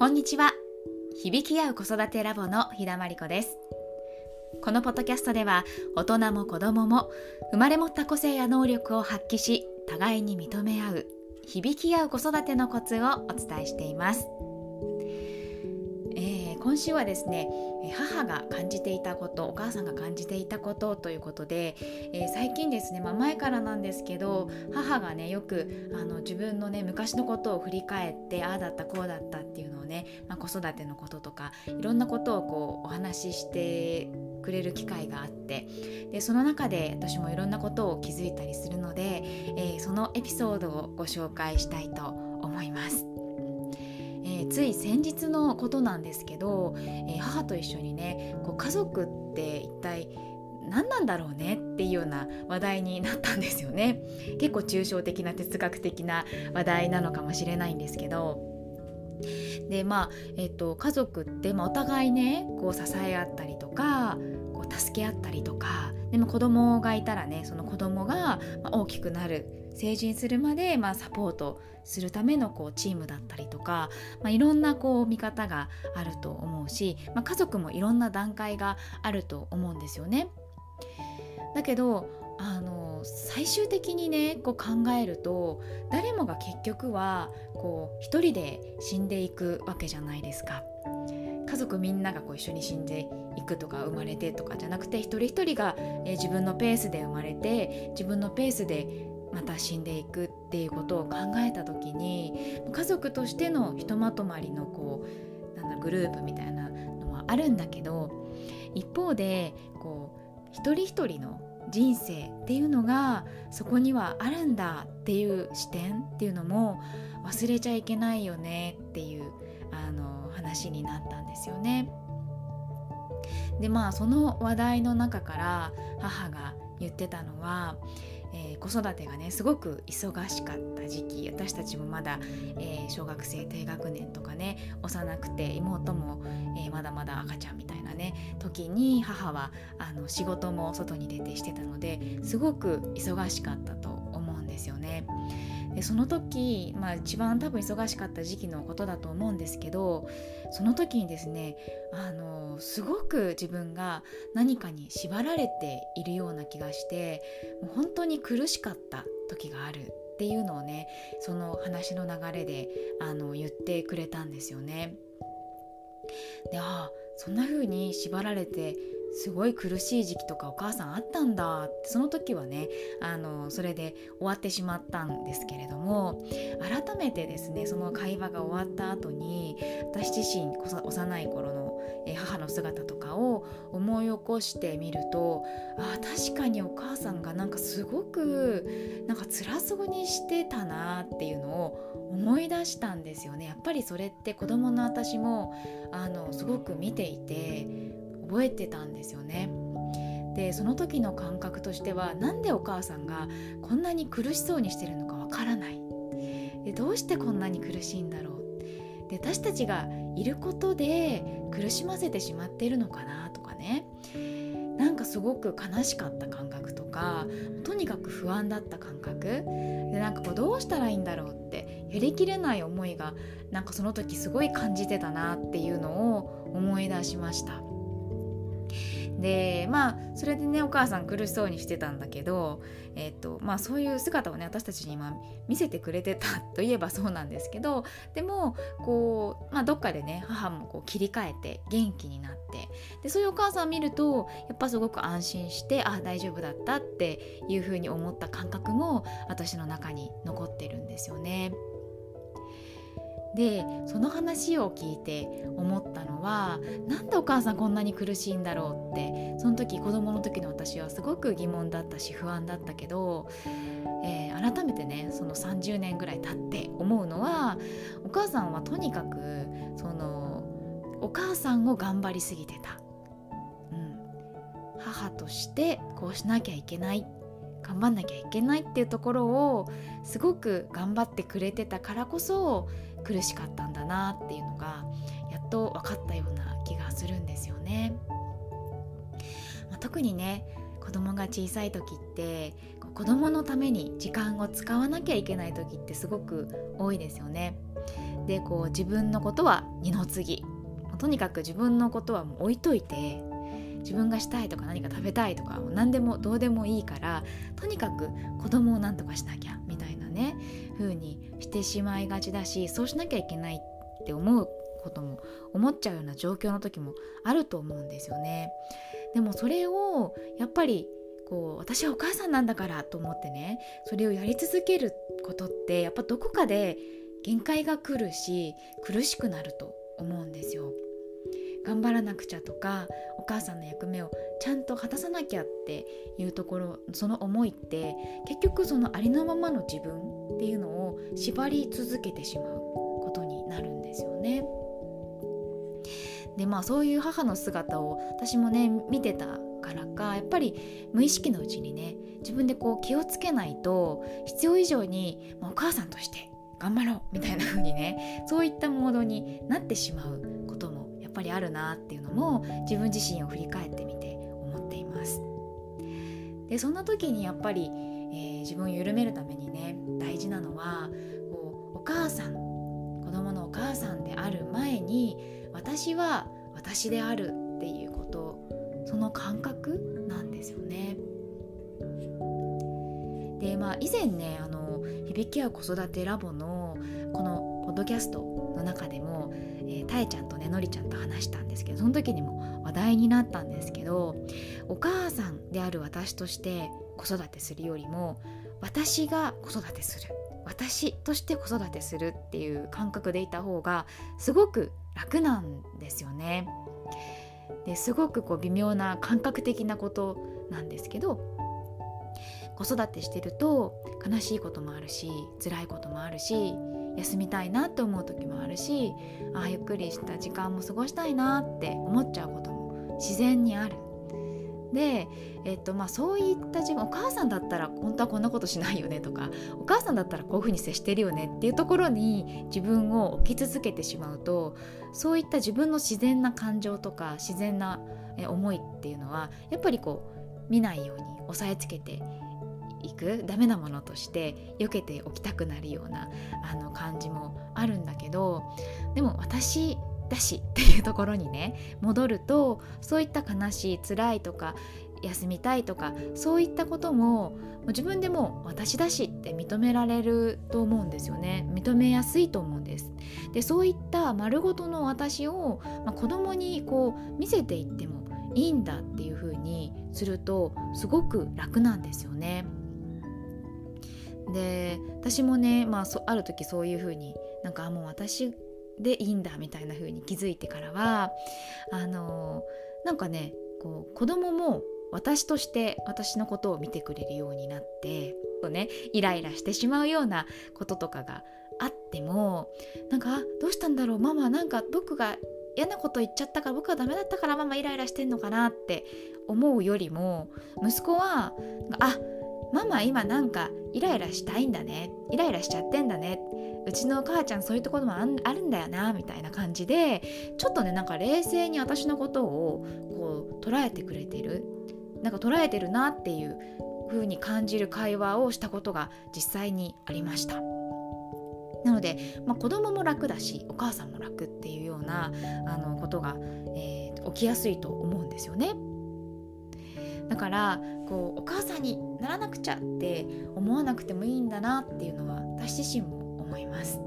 こんにちは。響き合う子育てラボの日田真理子です。このポッドキャストでは大人も子供も生まれ持った個性や能力を発揮し互いに認め合う響き合う子育てのコツをお伝えしています。え今週はですね母が感じていたことお母さんが感じていたことということで、えー、最近ですね、まあ、前からなんですけど母がねよくあの自分のね昔のことを振り返ってああだったこうだったっていうのをね、まあ、子育てのこととかいろんなことをこうお話ししてくれる機会があってでその中で私もいろんなことを気づいたりするので、えー、そのエピソードをご紹介したいと思います。え、つい先日のことなんですけど、えー、母と一緒にねこう家族って一体何なんだろうねっていうような話題になったんですよね結構抽象的な哲学的な話題なのかもしれないんですけどでまあ、えっと、家族って、まあ、お互いねこう支え合ったりとかこう助け合ったりとかでも子供がいたらねその子供が大きくなる成人するまで、まあ、サポートするためのこうチームだったりとか、まあ、いろんなこう見方があると思うし、まあ、家族もいろんな段階があると思うんですよね。だけどあの最終的にねこう考えると誰もが結局はこう一人で死んでいくわけじゃないですか。家族みんながこう一緒に死んでいくとか生まれてとかじゃなくて一人一人が、え自分のペースで生まれて自分のペースでまた死んでいくっていうことを考えた時に家族としてのひとまとまりのこうなんだグループみたいなのはあるんだけど一方でこう一人一人の人生っていうのがそこにはあるんだっていう視点っていうのも忘れちゃいけないよねっていうあの話になったんですよね。でまあその話題の中から母が言ってたのはえー、子育てがねすごく忙しかった時期私たちもまだ、えー、小学生低学年とかね幼くて妹も、えー、まだまだ赤ちゃんみたいなね時に母はあの仕事も外に出てしてたのですごく忙しかったとですよね。でその時、まあ、一番多分忙しかった時期のことだと思うんですけどその時にですねあのすごく自分が何かに縛られているような気がしてもう本当に苦しかった時があるっていうのをねその話の流れであの言ってくれたんですよね。でああそんな風に縛られてすごい苦しい時期とかお母さんあったんだってその時はねあのそれで終わってしまったんですけれども改めてですねその会話が終わった後に私自身幼い頃の母の姿とかを思い起こしてみるとあ確かにお母さんがなんかすごくなんか辛そうにしてたなっていうのを思い出したんですよね。やっぱりそれって子供の私もあのすごく見ていて覚えてたんですよね。でその時の感覚としては何でお母さんがこんなに苦しそうにしてるのかわからないでどうしてこんなに苦しいんだろうで私たちがいることで苦しませてしまっているのかなとかねなんかすごく悲しかった感覚とかとにかく不安だった感覚でなんかこうどうしたらいいんだろうってやりきれない思いがなんかその時すごい感じてたなっていうのを思い出しました。でまあそれでねお母さん苦しそうにしてたんだけど、えーとまあ、そういう姿をね私たちに今見せてくれてたといえばそうなんですけどでもこう、まあ、どっかでね母もこう切り替えて元気になってでそういうお母さんを見るとやっぱすごく安心してあ大丈夫だったっていうふうに思った感覚も私の中に残ってるんですよね。でその話を聞いて思ったのはなんでお母さんこんなに苦しいんだろうってその時子供の時の私はすごく疑問だったし不安だったけど、えー、改めてねその30年ぐらい経って思うのはお母さんはとにかくそのお母さんを頑張りすぎてた、うん、母としてこうしなきゃいけない頑張んなきゃいけないっていうところをすごく頑張ってくれてたからこそ苦しかったんだなっていうのがやっと分かったような気がするんですよね。まあ、特にね子供が小さい時って子供のために時間を使わなきゃいけない時ってすごく多いですよね。でこう自分のことは二の次とにかく自分のことはもう置いといて自分がしたいとか何か食べたいとかもう何でもどうでもいいからとにかく子供を何とかしなきゃみたいなね風にしてしまいがちだしそうしなきゃいけないって思うことも思っちゃうような状況の時もあると思うんですよね。でもそれをやっぱりこう私はお母さんなんだからと思ってねそれをやり続けることってやっぱどこかで限界が来るし苦しくなると思うんですよ。頑張らなくちゃとかお母さんの役目をちゃんと果たさなきゃっていうところその思いって結局そのありのままの自分っていうのを縛り続けてしまうことになるんですよね。でまあそういう母の姿を私もね見てたからかやっぱり無意識のうちにね自分でこう気をつけないと必要以上に、ま、お母さんとして頑張ろうみたいな風にねそういったモードになってしまうこともやっぱりあるなっていうのも自分自身を振り返ってみて思っています。でそんな時にやっぱり、自分を緩めるためにね大事なのはこうお母さん子供のお母さんである前に私は私であるっていうことその感覚なんですよね。でまあ以前ねあの響き合う子育てラボのこのポッドキャストの中でも、えー、たえちゃんとねのりちゃんと話したんですけどその時にも話題になったんですけどお母さんである私として子育てするよりも私が子育てする私として子育てするっていう感覚でいた方がすごく楽なんですよね。ですごくこう微妙な感覚的なことなんですけど子育てしてると悲しいこともあるし辛いこともあるし休みたいなって思う時もあるしああゆっくりした時間も過ごしたいなって思っちゃうことも自然にあるで、えっとまあ、そういった自分お母さんだったら本当はこんなことしないよねとかお母さんだったらこういうふうに接してるよねっていうところに自分を置き続けてしまうとそういった自分の自然な感情とか自然な思いっていうのはやっぱりこう見ないように押さえつけていくダメなものとして避けておきたくなるようなあの感じもあるんだけどでも私だしっていうところにね戻るとそういった悲しい辛いとか休みたいとかそういったことも自分でも私だしって認められると思うんですよね。認めやすいと思うんです。でそういった丸ごとの私を、まあ、子供にこう見せていってもいいんだっていう風にするとすごく楽なんですよね。で私もね、まあ、ある時そういう風になんかもう私でいいんだみたいな風に気づいてからはあのなんかねこう子供も私として私のことを見てくれるようになってとねイライラしてしまうようなこととかがあってもなんかどうしたんだろうママなんか僕が嫌なこと言っちゃったから僕はダメだったからママイライラしてんのかなって思うよりも息子はあママ今なんかイライラしたいんだねイライラしちゃってんだねうちのお母ちゃんそういうところもあるんだよなみたいな感じでちょっとねなんか冷静に私のことをこう捉えてくれてるなんか捉えてるなっていう風に感じる会話をしたことが実際にありました。なので、まあ、子供も楽だしお母さんも楽っていうようなあのことが、えー、起きやすいと思うんですよね。だからこうお母さんにならなくちゃって思わなくてもいいんだなっていうのは私自身も思います。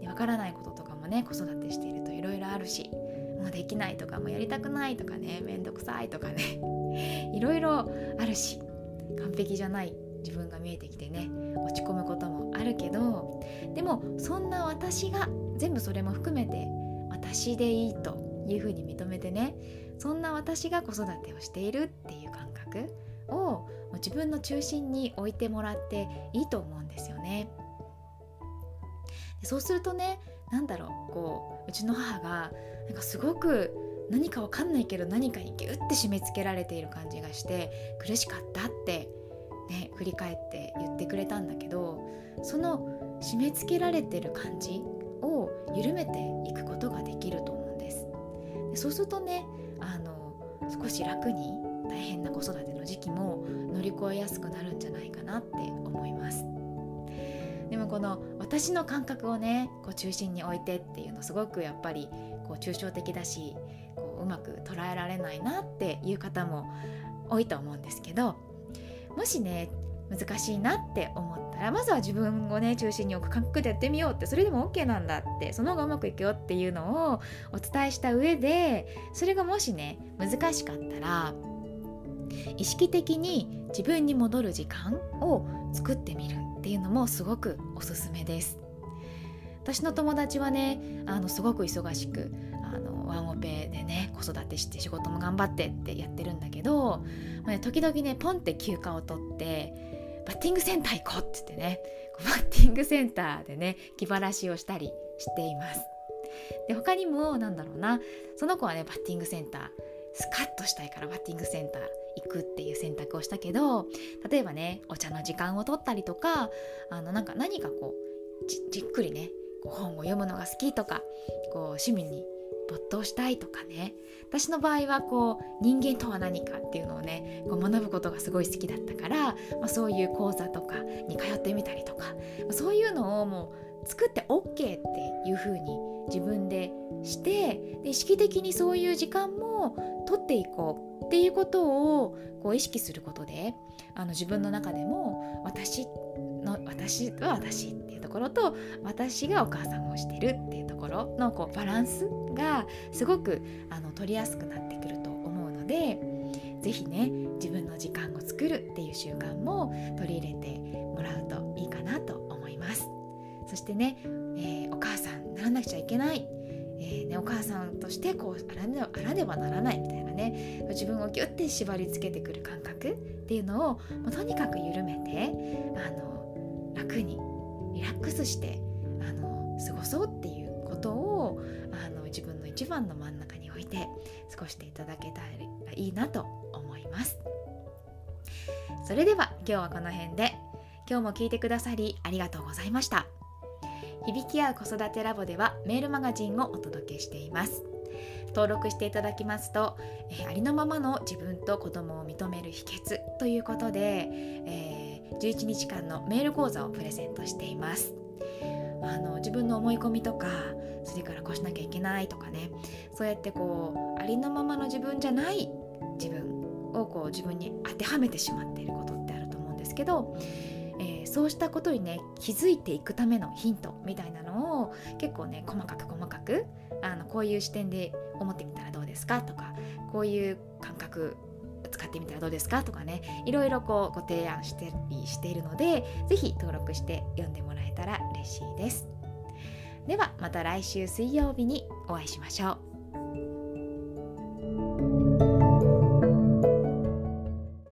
でわからないこととかもね子育てしているといろいろあるしもうできないとかもうやりたくないとかねめんどくさいとかねいろいろあるし完璧じゃない自分が見えてきてね落ち込むこともあるけどでもそんな私が全部それも含めて私でいいというふうに認めてねそんな私が子育てをしているっていう感覚を自分の中心に置いてもらっていいと思うんですよね。そうするとね何だろうこううちの母がなんかすごく何かわかんないけど何かにギュッて締め付けられている感じがして苦しかったってね振り返って言ってくれたんだけどその締め付けられてる感じを緩めていくことができると思うんです。でそうするとねあの少し楽に大変な子育ての時期も乗り越えやすくなるんじゃないかなって思います。でもこの私の感覚をねこう中心に置いてっていうのすごくやっぱりこう抽象的だしこううまく捉えられないなっていう方も多いと思うんですけどもしね難しいなって思ったらまずは自分をね中心に置く感覚でやってみようってそれでも OK なんだってその方がうまくいくよっていうのをお伝えした上でそれがもしね難しかったら意識的に自分に戻る時間を作ってみる。っていうのもすごくおすすめです。私の友達はねあのすごく忙しくあのワンオペでね子育てして仕事も頑張ってってやってるんだけど、まあね、時々ねポンって休暇を取ってバッティングセンター行こうって言ってねバッティングセンターでね気晴らしをしたりしています。で他にもなんだろうなその子はねバッティングセンタースカッとしたいからバッティングセンター行くっていう選択をしたけど例えばねお茶の時間を取ったりとかあのなんか何かこうじっくりねこう本を読むのが好きとかこう趣味に没頭したいとかね。私の場合はこう人間とは何かっていうのをねこう学ぶことがすごい好きだったから、まあ、そういう講座とかに通ってみたりとかそういうのをもう作って OK っていう風に自分でしてで意識的にそういう時間も取っていこうっていうことをこう意識することであの自分の中でも私の私は私っていうところと私がお母さんをしてるっていうところのこうバランスがすごくあの取りやすくなってくると思うので是非ね自分の時間を作るっていう習慣も取り入れてもらうといいかなとしてね、えー、お母さんならなくちゃいけない。えーね、お母さんとしてこうあらねあらねばならないみたいなね。自分をギュッて縛りつけてくる感覚っていうのをもうとにかく緩めてあの楽にリラックスしてあの過ごそうっていうことをあの自分の一番の真ん中に置いて過ごしていただけたらいいなと思います。それでは今日はこの辺で。今日も聞いてくださりありがとうございました。響き合う子育てラボではメールマガジンをお届けしています。登録していただきますと、え、ありのままの自分と子供を認める秘訣ということで、えー、11日間のメール講座をプレゼントしています。あの自分の思い込みとかそれからこうしなきゃいけないとかねそうやってこうありのままの自分じゃない自分をこう自分に当てはめてしまっていることってあると思うんですけど、そうしたことにね気づいていくためのヒントみたいなのを結構ね細かく細かくあのこういう視点で思ってみたらどうですかとかこういう感覚使ってみたらどうですかとかねいろいろこうご提案してりしているので是非登録して読んでもらえたら嬉しいです。ではまた来週水曜日にお会いしましょう。